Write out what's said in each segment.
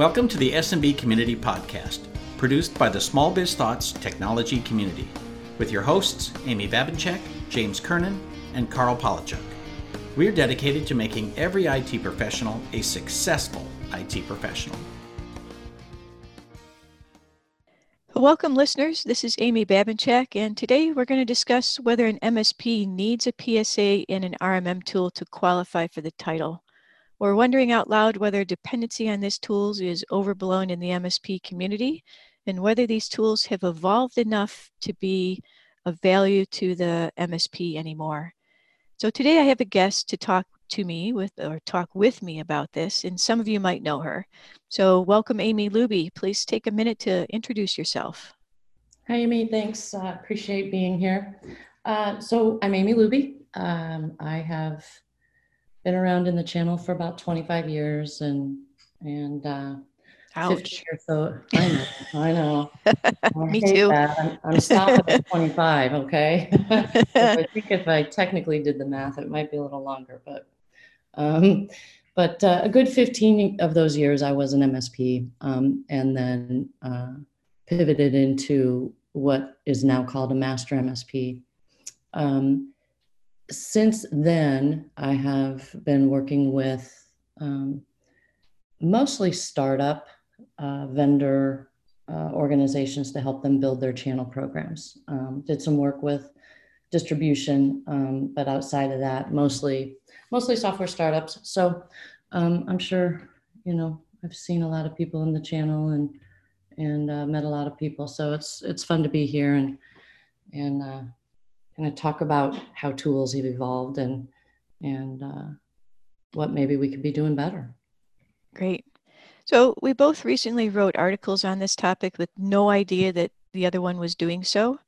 Welcome to the SMB Community Podcast, produced by the Small Biz Thoughts technology community, with your hosts Amy Babinchak, James Kernan, and Karl Palachuk. We are dedicated to making every IT professional a successful IT professional. Welcome, listeners. This is Amy Babinchak, and today we're going to discuss whether an MSP needs a PSA and an RMM tool to qualify for the title. We're wondering out loud whether dependency on these tools is overblown in the MSP community and whether these tools have evolved enough to be of value to the MSP anymore. So today I have a guest to talk to me with or talk with me about this, and some of you might know her. So welcome, Amy Luby. Please take a minute to introduce yourself. Hi, Amy. Thanks. Uh, appreciate being here. Uh, so I'm Amy Luby. Um, I have been around in the channel for about 25 years, and and uh, Ouch. so. I know. I know. I Me too. that. I'm, I'm stopping at 25. Okay. I think if I technically did the math, it might be a little longer, but um, but uh, a good 15 of those years I was an MSP, um, and then uh, pivoted into what is now called a master MSP. Um, since then, I have been working with um, mostly startup uh, vendor uh, organizations to help them build their channel programs. Um, did some work with distribution, um, but outside of that, mostly mostly software startups. So um, I'm sure you know I've seen a lot of people in the channel and and uh, met a lot of people. So it's it's fun to be here and and kind of talk about how tools have evolved and and uh, what maybe we could be doing better. Great. So we both recently wrote articles on this topic with no idea that the other one was doing so.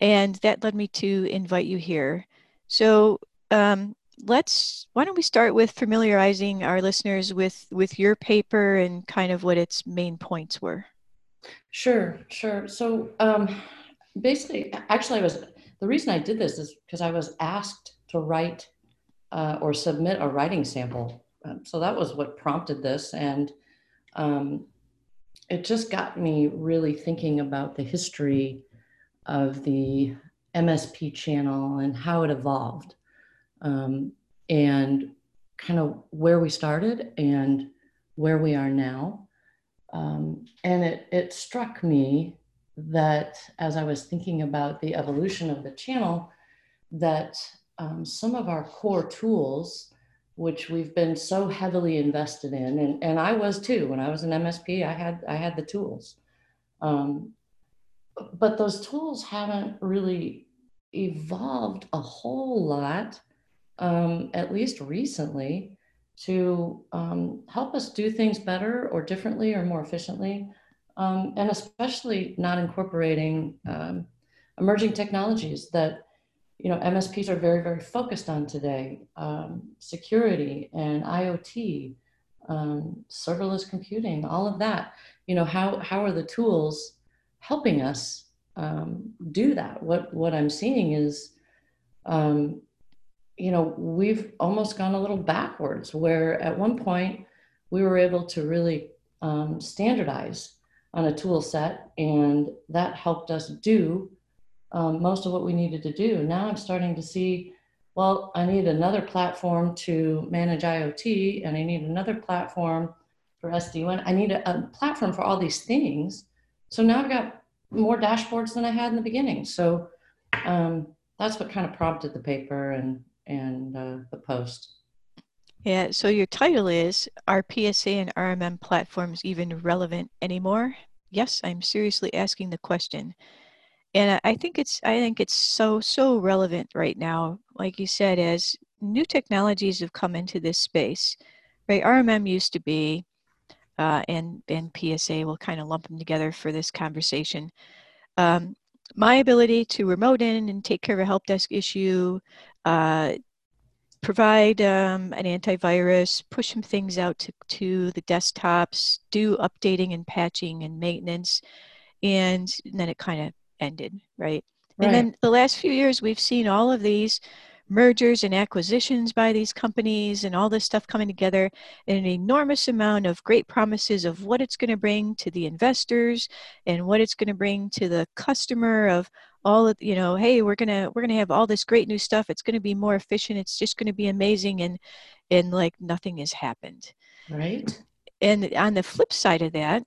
And that led me to invite you here. So um, let's, why don't we start with familiarizing our listeners with, with your paper and kind of what its main points were? Sure, sure. So um, basically, actually, I was, the reason I did this is because I was asked to write uh, or submit a writing sample. Um, so that was what prompted this. And um, it just got me really thinking about the history of the MSP channel and how it evolved um, and kind of where we started and where we are now. Um, and it, it struck me that as I was thinking about the evolution of the channel, that um, some of our core tools which we've been so heavily invested in and, and i was too. When i was an msp i had i had the tools. Um, but those tools haven't really evolved a whole lot um, at least recently to um, help us do things better or differently or more efficiently um, and especially not incorporating um, emerging technologies that you know, MSPs are very, very focused on today. Um, security and IoT, um, serverless computing, all of that. You know, how how are the tools helping us um, do that? What what I'm seeing is, um, you know, we've almost gone a little backwards. Where at one point we were able to really standardize on a tool set, and that helped us do um, most of what we needed to do. Now I'm starting to see, well, I need another platform to manage IoT, and I need another platform for SD-WAN. I need a, a platform for all these things. So now I've got more dashboards than I had in the beginning. So um, that's what kind of prompted the paper and and uh, the post. Yeah, so your title is Are PSA and RMM platforms even relevant anymore? Yes, I'm seriously asking the question and I think it's I think it's so so relevant right now. Like you said, as new technologies have come into this space, right? RMM used to be, uh, and and PSA. We'll kind of lump them together for this conversation. Um, my ability to remote in and take care of a help desk issue, uh, provide um, an antivirus, push some things out to, to the desktops, do updating and patching and maintenance, and then it kind of ended, right? Right. And then the last few years, we've seen all of these mergers and acquisitions by these companies and all this stuff coming together and an enormous amount of great promises of what it's going to bring to the investors and what it's going to bring to the customer of all of you know hey we're to we're to have all this great new stuff it's to be more efficient it's just to be amazing and and like nothing has happened right and on the flip side of that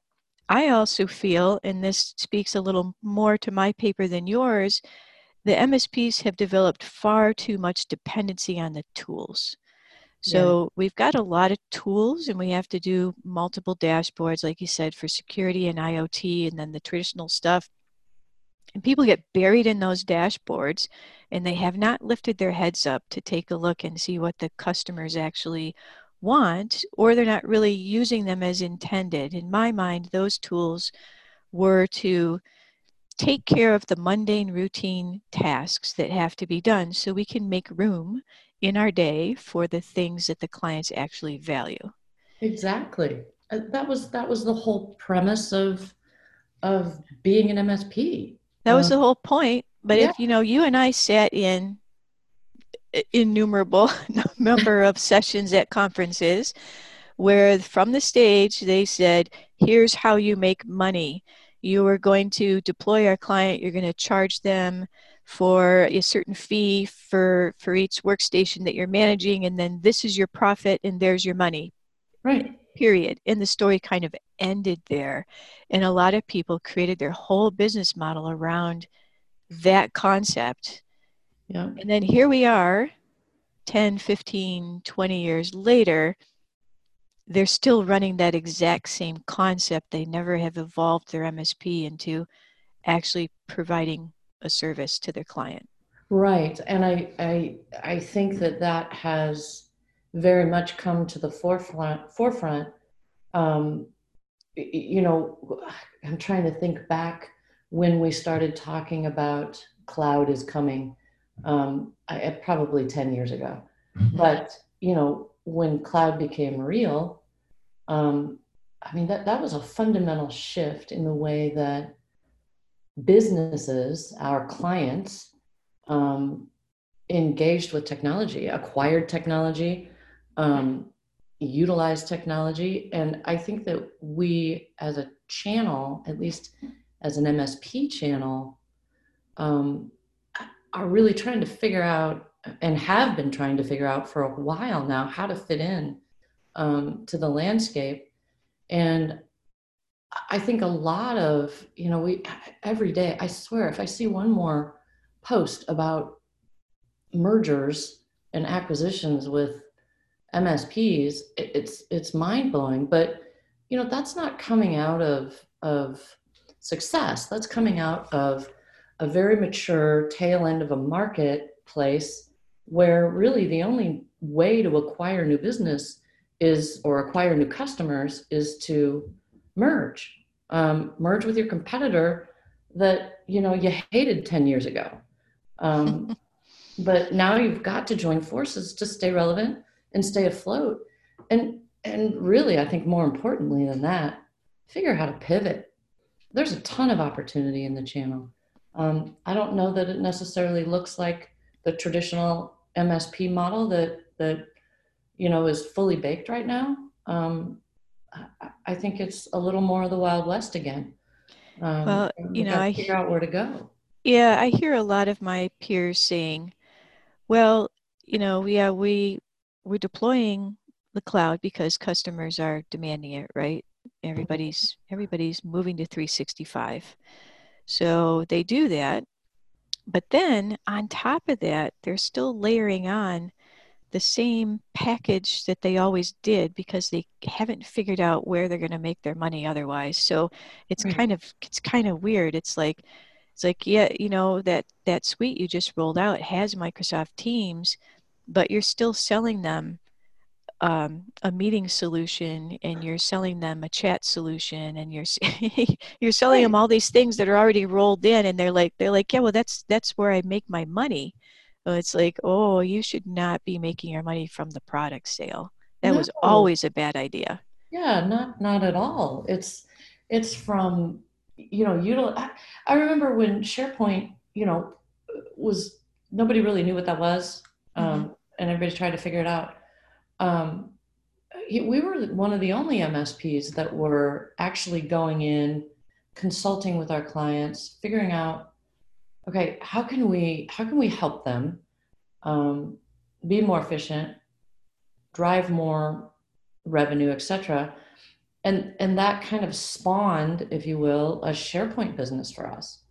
i also feel and this speaks a little more to my paper than yours the MSPs have developed far too much dependency on the tools. So yeah. we've got a lot of tools and we have to do multiple dashboards, like you said, for security and IoT and then the traditional stuff. And people get buried in those dashboards and they have not lifted their heads up to take a look and see what the customers actually want, or they're not really using them as intended. In my mind, those tools were to take care of the mundane routine tasks that have to be done so we can make room in our day for the things that the clients actually value. Exactly. Uh, that was that was the whole premise of of being an msp that was uh, the whole point but yeah. if you know you and i sat in innumerable number of sessions at conferences where from the stage they said here's how you make money. You are going to deploy our client, you're going to charge them for a certain fee for for each workstation that you're managing and then this is your profit and there's your money. Right period and the story kind of ended there and a lot of people created their whole business model around that concept yeah and then here we are 10 15 20 years later they're still running that exact same concept. They never have evolved their MSP into actually providing a service to their client. Right, and I I I think that that has very much come to the forefront. Forefront, um, you know, I'm trying to think back when we started talking about cloud is coming. Um, I, probably ten years ago, mm-hmm. but you know, when cloud became real, um, I mean, that, that was a fundamental shift in the way that businesses, our clients, um, engaged with technology, acquired technology, um, utilized technology. And I think that we, as a channel, at least as an MSP channel, um, are really trying to figure out and have been trying to figure out for a while now how to fit in um, to the landscape. And I think a lot of, you know, we every day, I swear, if I see one more post about mergers and acquisitions with MSPs, it's it's mind blowing. But you know, that's not coming out of of success. That's coming out of a very mature tail end of a marketplace where really the only way to acquire new business is or acquire new customers is to merge um, merge with your competitor that you know you hated 10 years ago um, but now you've got to join forces to stay relevant and stay afloat and and really i think more importantly than that figure how to pivot there's a ton of opportunity in the channel um, i don't know that it necessarily looks like the traditional msp model that that you know, is fully baked right now. Um, I, I think it's a little more of the Wild West again. Um, well, you know, I figure out where to go. Yeah, I hear a lot of my peers saying, "Well, you know, yeah, we we're deploying the cloud because customers are demanding it, right? Everybody's everybody's moving to 365, so they do that. But then on top of that, they're still layering on the same package that they always did because they haven't figured out where they're going to make their money otherwise so it's right. kind of it's kind of weird it's like it's like yeah you know that that suite you just rolled out has microsoft teams but you're still selling them um, a meeting solution and you're selling them a chat solution and you're you're selling them all these things that are already rolled in and they're like they're like yeah well that's that's where i make my money it's like, oh, you should not be making your money from the product sale. That no. was always a bad idea. Yeah, not not at all. It's it's from you know, util- I, I remember when SharePoint, you know, was nobody really knew what that was. Um, mm-hmm. and everybody's tried to figure it out. Um, we were one of the only MSPs that were actually going in, consulting with our clients, figuring out, okay, how can we how can we help them um, be more efficient, drive more revenue, etc. And and that kind of spawned, if you will, a SharePoint business for us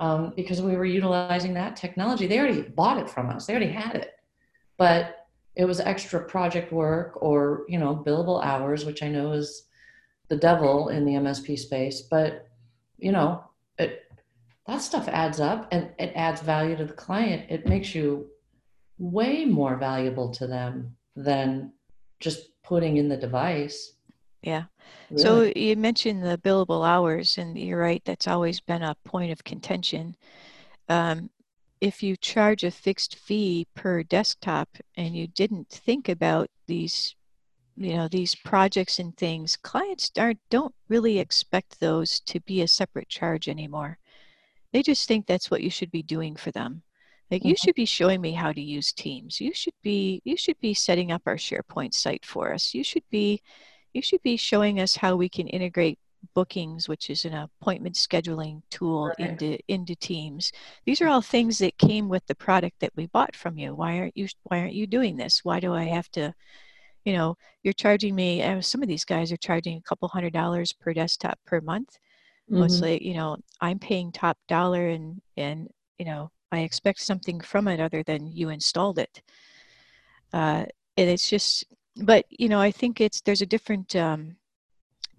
um, because we were utilizing that technology. They already bought it from us. They already had it, but it was extra project work or you know billable hours which i know is the devil in the msp space but you know it that stuff adds up and it adds value to the client. It makes you way more valuable to them than just putting in the device. Yeah. Really. so you mentioned the billable hours and you're right that's always been a point of contention. Um, if you charge a fixed fee per desktop and you didn't think about these you know these projects and things clients aren't don't really expect those to be a separate charge anymore. They just think that's what you should be doing for them. Like mm-hmm. you should be showing me how to use teams. You should be you should be setting up our sharepoint site for us. You should be you should be showing us how we can integrate bookings which is an appointment scheduling tool right. into into teams. These are all things that came with the product that we bought from you. Why aren't you why aren't you doing this? Why do i have to you know you're charging me uh, some of these guys are charging a couple hundred dollars per desktop per month. Mm-hmm. mostly you know i'm paying top dollar and and you know i expect something from it other than you installed it. Uh, and it's just but you know i think it's there's a different um,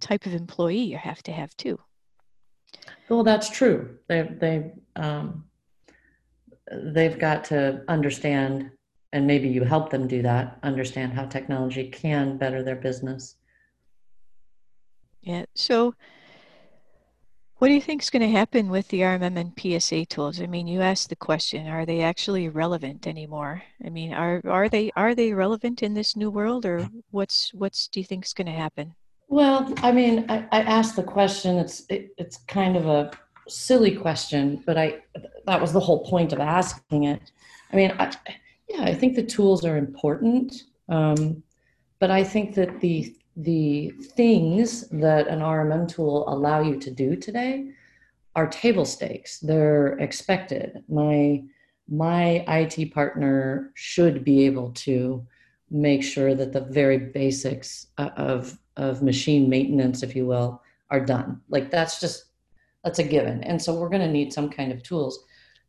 type of employee you have to have too. Well, that's true. They they um, they've got to understand, and maybe you help them do that. Understand how technology can better their business. Yeah. So, what do you think is going to happen with the RMM and PSA tools? I mean, you asked the question: Are they actually relevant anymore? I mean, are are they are they relevant in this new world, or what's what's do you think is going to happen? Well, I mean, I, I asked the question. It's it, it's kind of a silly question, but I that was the whole point of asking it. I mean, I, yeah, I think the tools are important, um, but I think that the the things that an RMM tool allow you to do today are table stakes. They're expected. My my IT partner should be able to make sure that the very basics of of machine maintenance, if you will, are done. Like that's just that's a given. And so we're going to need some kind of tools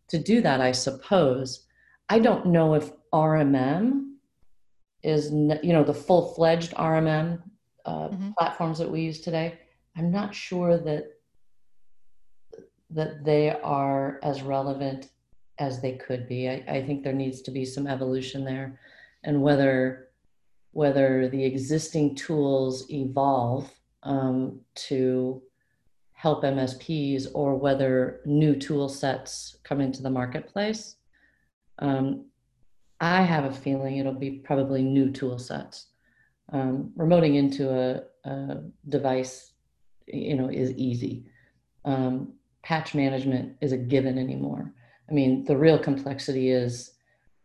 to do that, I suppose. I don't know if RMM is you know the full fledged RMM uh, mm-hmm. platforms that we use today. I'm not sure that that they are as relevant as they could be. I, I think there needs to be some evolution there, and whether whether the existing tools evolve um, to help MSPs or whether new tool sets come into the marketplace. Um, I have a feeling it'll be probably new tool sets. Um, remoting into a, a, device, you know, is easy. Um, patch management is a given anymore. I mean, the real complexity is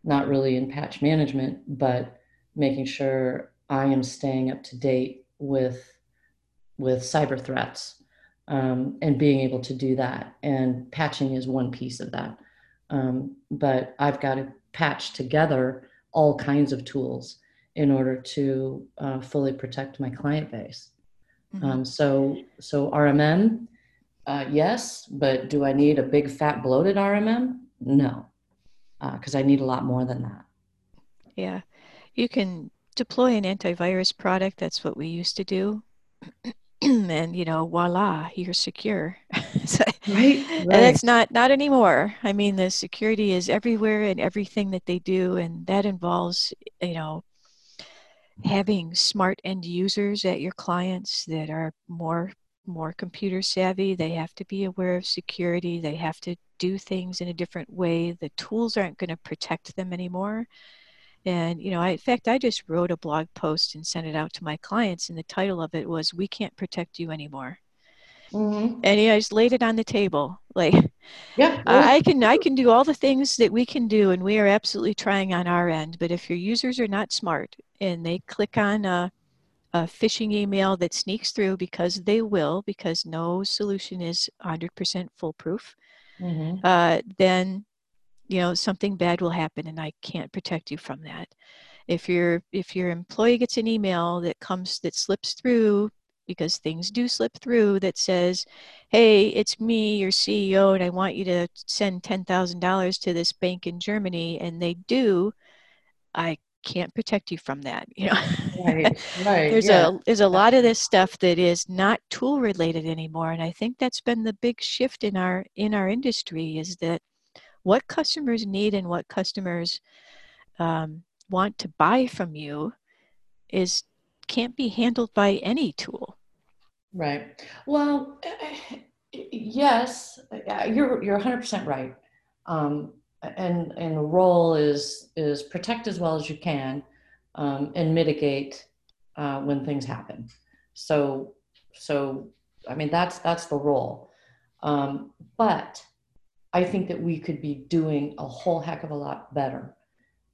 not really in patch management, but making sure I am staying up to date with with cyber threats um, and being able to do that. And patching is one piece of that. Um, but I've got to patch together all kinds of tools in order to uh, fully protect my client base. Mm-hmm. Um, so so RMM, uh, yes, but do I need a big fat bloated RMM? No, because uh, I need a lot more than that. Yeah you can deploy an antivirus product. That's what we used to do. and you know, voila, you're secure. so, right, right. And that's not not anymore. I mean, the security is everywhere and everything that they do, and that involves you know having smart end users at your clients that are more more computer savvy. They have to be aware of security. They have to do things in a different way. The tools aren't going to protect them anymore. And, you know, I, in fact, I just wrote a blog post and sent it out to my clients, and the title of it was We Can't Protect You Anymore. Mm-hmm. And he just laid it on the table. Like, yeah, I can I can do all the things that we can do, and we are absolutely trying on our end. But if your users are not smart and they click on a, a phishing email that sneaks through because they will, because no solution is 100% foolproof, mm-hmm. uh, then you know something bad will happen, and I can't protect you from that. If your if your employee gets an email that comes that slips through because things do slip through that says, hey, it's me, your CEO, and I want you to send $10,000 to this bank in Germany, and they do, I can't protect you from that. You know, right, right. there's yeah. a there's a lot of this stuff that is not tool related anymore, and I think that's been the big shift in our in our industry is that what customers need and what customers um, want to buy from you is can't be handled by any tool. Right. Well, yes, you're you're 100% right. Um, and and the role is is protect as well as you can um, and mitigate uh, when things happen. So so I mean that's that's the role. Um, but I think that we could be doing a whole heck of a lot better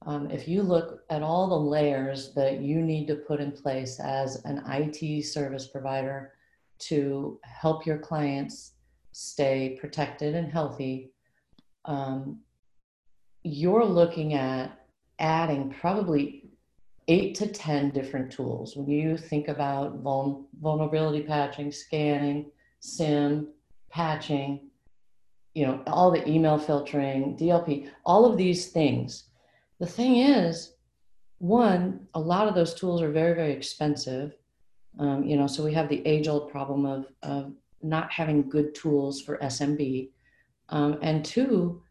um, if you look at all the layers that you need to put in place as an IT service provider to help your clients stay protected and healthy, um, you're looking at adding probably eight to 10 different tools. When you think about vul- vulnerability patching, scanning, SIEM, patching, you know, all the email filtering, DLP, all of these things the thing is, one, a lot of those tools are very, very expensive. Um, you know, so we have the age old problem of, of not having good tools for SMB. Um, and two,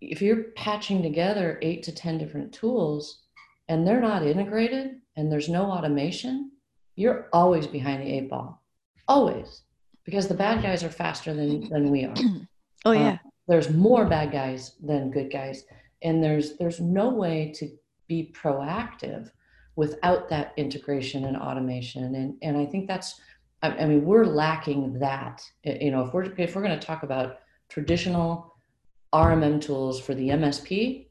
if you're patching together eight to 10 different tools and they're not integrated and there's no automation, you're always behind the eight ball. Always. Because the bad guys are faster than, than we are. oh, yeah. Uh, there's more bad guys than good guys and there's there's no way to be proactive without that integration and automation and and i think that's i, I mean we're lacking that. You know if we're if we're going to talk about traditional rmm tools for the msp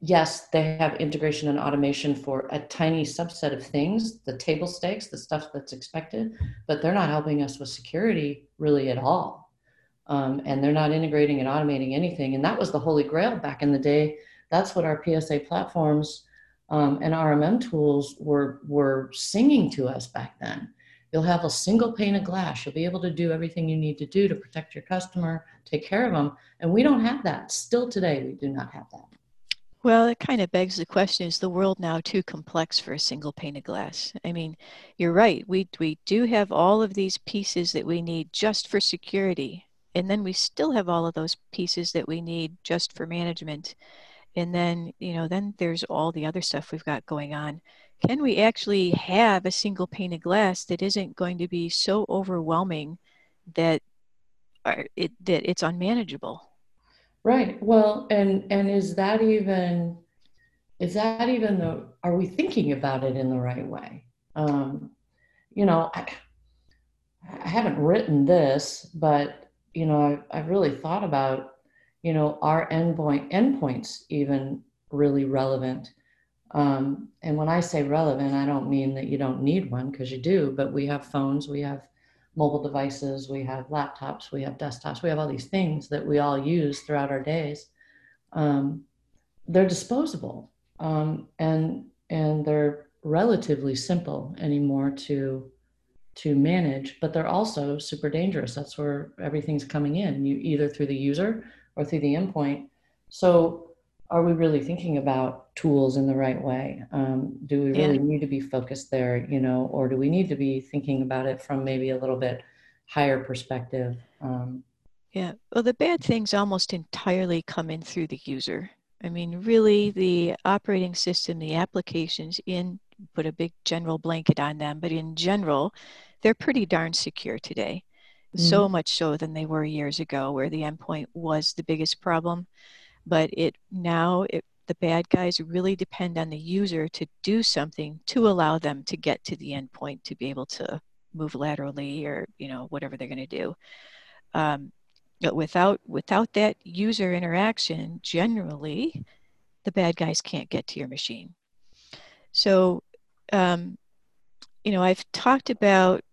yes they have integration and automation for a tiny subset of things the table stakes the stuff that's expected but they're not helping us with security really at all um, and they're not integrating and automating anything. And that was the holy grail back in the day. That's what our PSA platforms um, and RMM tools were were singing to us back then. You'll have a single pane of glass. You'll be able to do everything you need to do to protect your customer, take care of them. And we don't have that. Still today, we do not have that. Well, it kind of begs the question is the world now too complex for a single pane of glass? I mean, you're right. We, we do have all of these pieces that we need just for security and then we still have all of those pieces that we need just for management. And then you know then there's all the other stuff we've got going on. Can we actually have a single pane of glass that isn't going to be so overwhelming that uh, it that it's unmanageable? Right. Well and and is that even is that even the are we thinking about it in the right way? Um you know i, I haven't written this but you know, I've, I've really thought about, you know, are endpoint endpoints even really relevant? Um, and when I say relevant, I don't mean that you don't need one because you do, but we have phones, we have mobile devices, we have laptops, we have desktops, we have all these things that we all use throughout our days. Um, they're disposable um, and and they're relatively simple anymore to to manage, but they're also super dangerous. That's where everything's coming in, you either through the user or through the endpoint. So are we really thinking about tools in the right way? Um, do we really yeah. need to be focused there, you know, or do we need to be thinking about it from maybe a little bit higher perspective? Um, yeah, well, the bad things almost entirely come in through the user. I mean, really, the operating system, the applications in put a big general blanket on them, but in general, they're pretty darn secure today. Mm-hmm. So much so than they were years ago, where the endpoint was the biggest problem. But it now it, the bad guys really depend on the user to do something to allow them to get to the endpoint to be able to move laterally or you know whatever they're going to do um, but without without that user interaction generally the bad guys can't get to your machine so um, you know i've talked about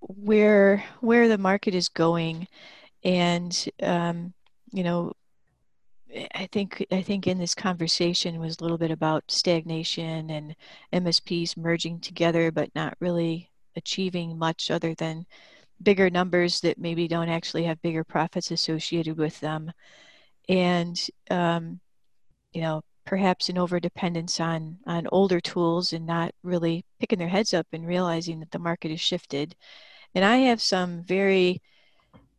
where where the market is going. And um, you know I think I think in this conversation was a little bit about stagnation and MSPs merging together, but not really achieving much other than bigger numbers that maybe don't actually have bigger profits associated with them, and um, you know perhaps an overdependence on on older tools and not really picking their heads up and realizing that the market has shifted. And I have some very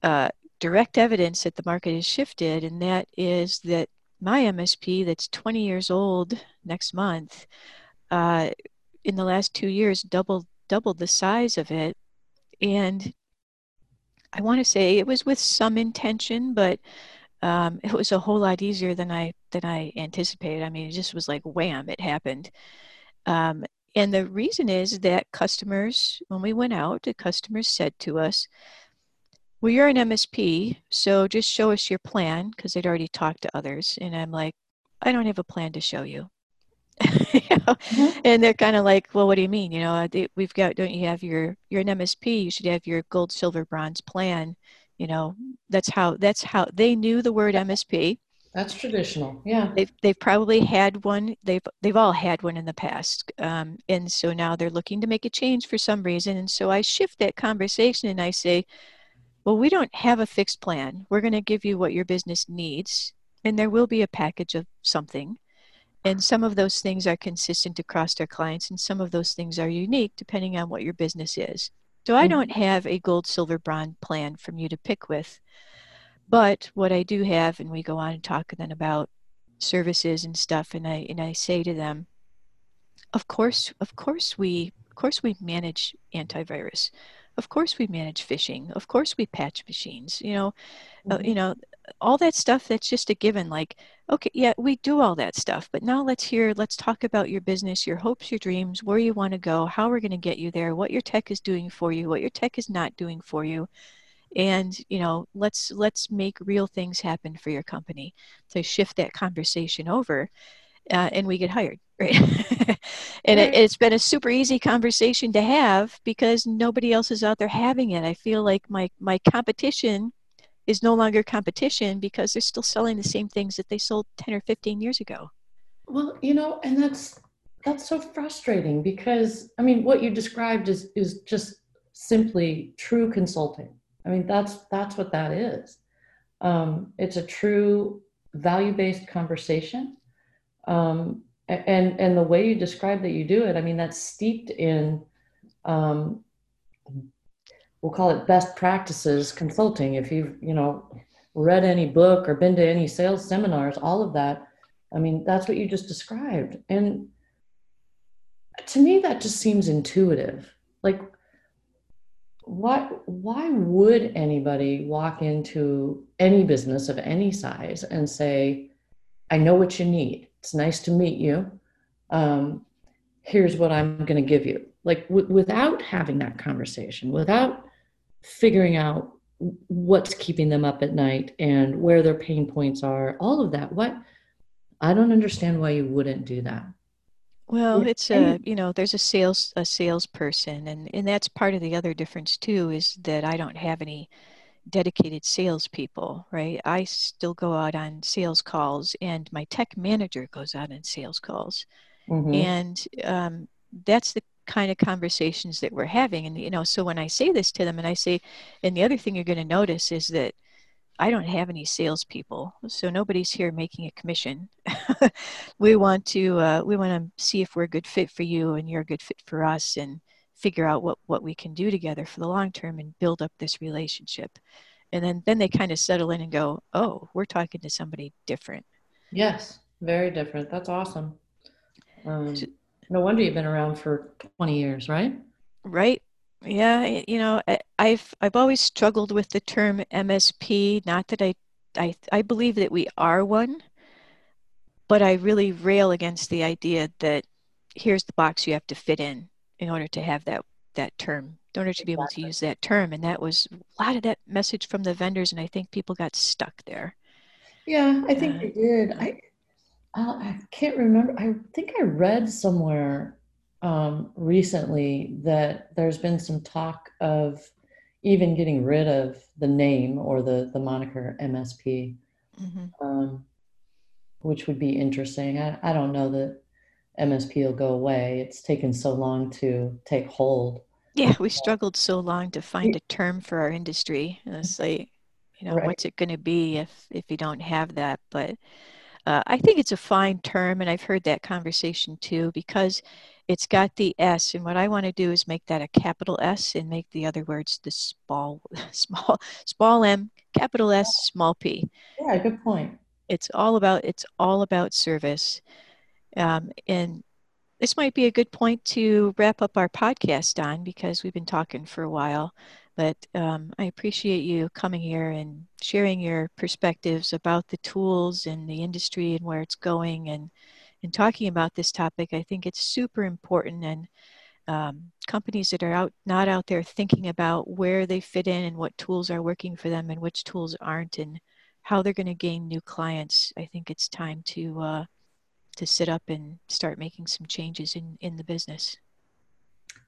uh, direct evidence that the market has shifted, and that is that my MSP, that's 20 years old next month, uh, in the last two years, doubled doubled the size of it, and I want to say it was with some intention, but um, it was a whole lot easier than I than I anticipated. I mean, it just was like wham, it happened. Um, and the reason is that customers, when we went out, the customers said to us, well, you're an MSP, so just show us your plan because they'd already talked to others. And I'm like, I don't have a plan to show you. you know? mm-hmm. And they're kind of like, well, what do you mean? You know, we've got, don't you have your, you're an MSP, you should have your gold, silver, bronze plan. You know, that's how, that's how they knew the word MSP. That's traditional. Yeah. They've, they've probably had one. They've, they've all had one in the past. Um, and so now they're looking to make a change for some reason. And so I shift that conversation and I say, well, we don't have a fixed plan. We're going to give you what your business needs, and there will be a package of something. And some of those things are consistent across our clients, and some of those things are unique depending on what your business is. So I mm-hmm. don't have a gold, silver, bronze plan from you to pick with. But what I do have, and we go on and talk then about services and stuff, and I and I say to them, of course, of course we of course we manage antivirus of course we manage phishing of course we patch machines you know uh, mm-hmm. uh, you know all that stuff that's just a given like okay yeah we do all that stuff but now let's hear let's talk about your business your hopes your dreams where you want to go how we're going to get you there what your tech is doing for you what your tech is not doing for you and you know let's let's make real things happen for your company to shift that conversation over uh, and we get hired right? And it, it's been a super easy conversation to have because nobody else is out there having it. I feel like my my competition is no longer competition because they're still selling the same things that they sold 10 or 15 years ago. Well you know and that's that's so frustrating because i mean what you described is is just simply true consulting. I mean that's that's what that is. Um, it's a true value-based conversation. Um, and and the way you describe that you do it i mean that's steeped in um, we'll call it best practices consulting if you've you know read any book or been to any sales seminars all of that i mean that's what you just described and to me that just seems intuitive like why why would anybody walk into any business of any size and say i know what you need it's nice to meet you. Um, here's what I'm going to give you. Like w- without having that conversation, without figuring out what's keeping them up at night and where their pain points are, all of that. What I don't understand why you wouldn't do that. Well, it's a you know there's a sales a salesperson, and and that's part of the other difference too is that I don't have any dedicated salespeople, right? I still go out on sales calls, and my tech manager goes out on sales calls, mm-hmm. and um, that's the kind of conversations that we're having. And you know, so when I say this to them, and I say, and the other thing you're going to notice is that I don't have any salespeople, so nobody's here making a commission. we want to uh, we want to see if we're a good fit for you, and you're a good fit for us, and figure out what what we can do together for the long term and build up this relationship and then then they kind of settle in and go oh we're talking to somebody different yes very different that's awesome um, no wonder you've been around for 20 years right right yeah you know i've i've always struggled with the term msp not that i i, I believe that we are one but i really rail against the idea that here's the box you have to fit in in order to have that that term in order to be able to use that term. And that was a lot of that message from the vendors, and I think people got stuck there. Yeah, I think uh, they did. I I can't remember. I think I read somewhere um, recently that there's been some talk of even getting rid of the name or the the moniker MSP, mm-hmm. um, which would be interesting. I, I don't know that MSP will go away. It's taken so long to take hold. Yeah, we struggled so long to find a term for our industry. It's like, you know, right. what's it going to be if if you don't have that? But uh, I think it's a fine term, and I've heard that conversation too because it's got the S, and what I want to do is make that a capital S and make the other words the small, small, small m, capital S, small p. Yeah, good point. It's all about it's all about service, um, and this might be a good point to wrap up our podcast on because we've been talking for a while. But um, I appreciate you coming here and sharing your perspectives about the tools and the industry and where it's going and, and talking about this topic. I think it's super important and um, companies that are out not out there thinking about where they fit in and what tools are working for them and which tools aren't and how they're going to gain new clients. I think it's time to uh, to sit up and start making some changes in in the business.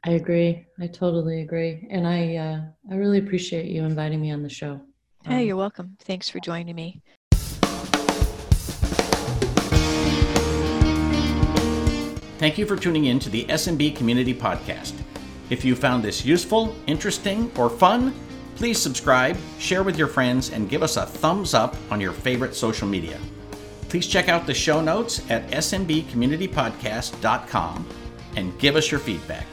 I agree. I totally agree. And I uh, I really appreciate you inviting me on the show. Um, hey, you're welcome. Thanks for joining me. Thank you for tuning in to the SMB Community Podcast. If you found this useful, interesting, or fun, please subscribe, share with your friends, and give us a thumbs up on your favorite social media. Please check out the show notes at smbcommunitypodcast.com and give us your feedback.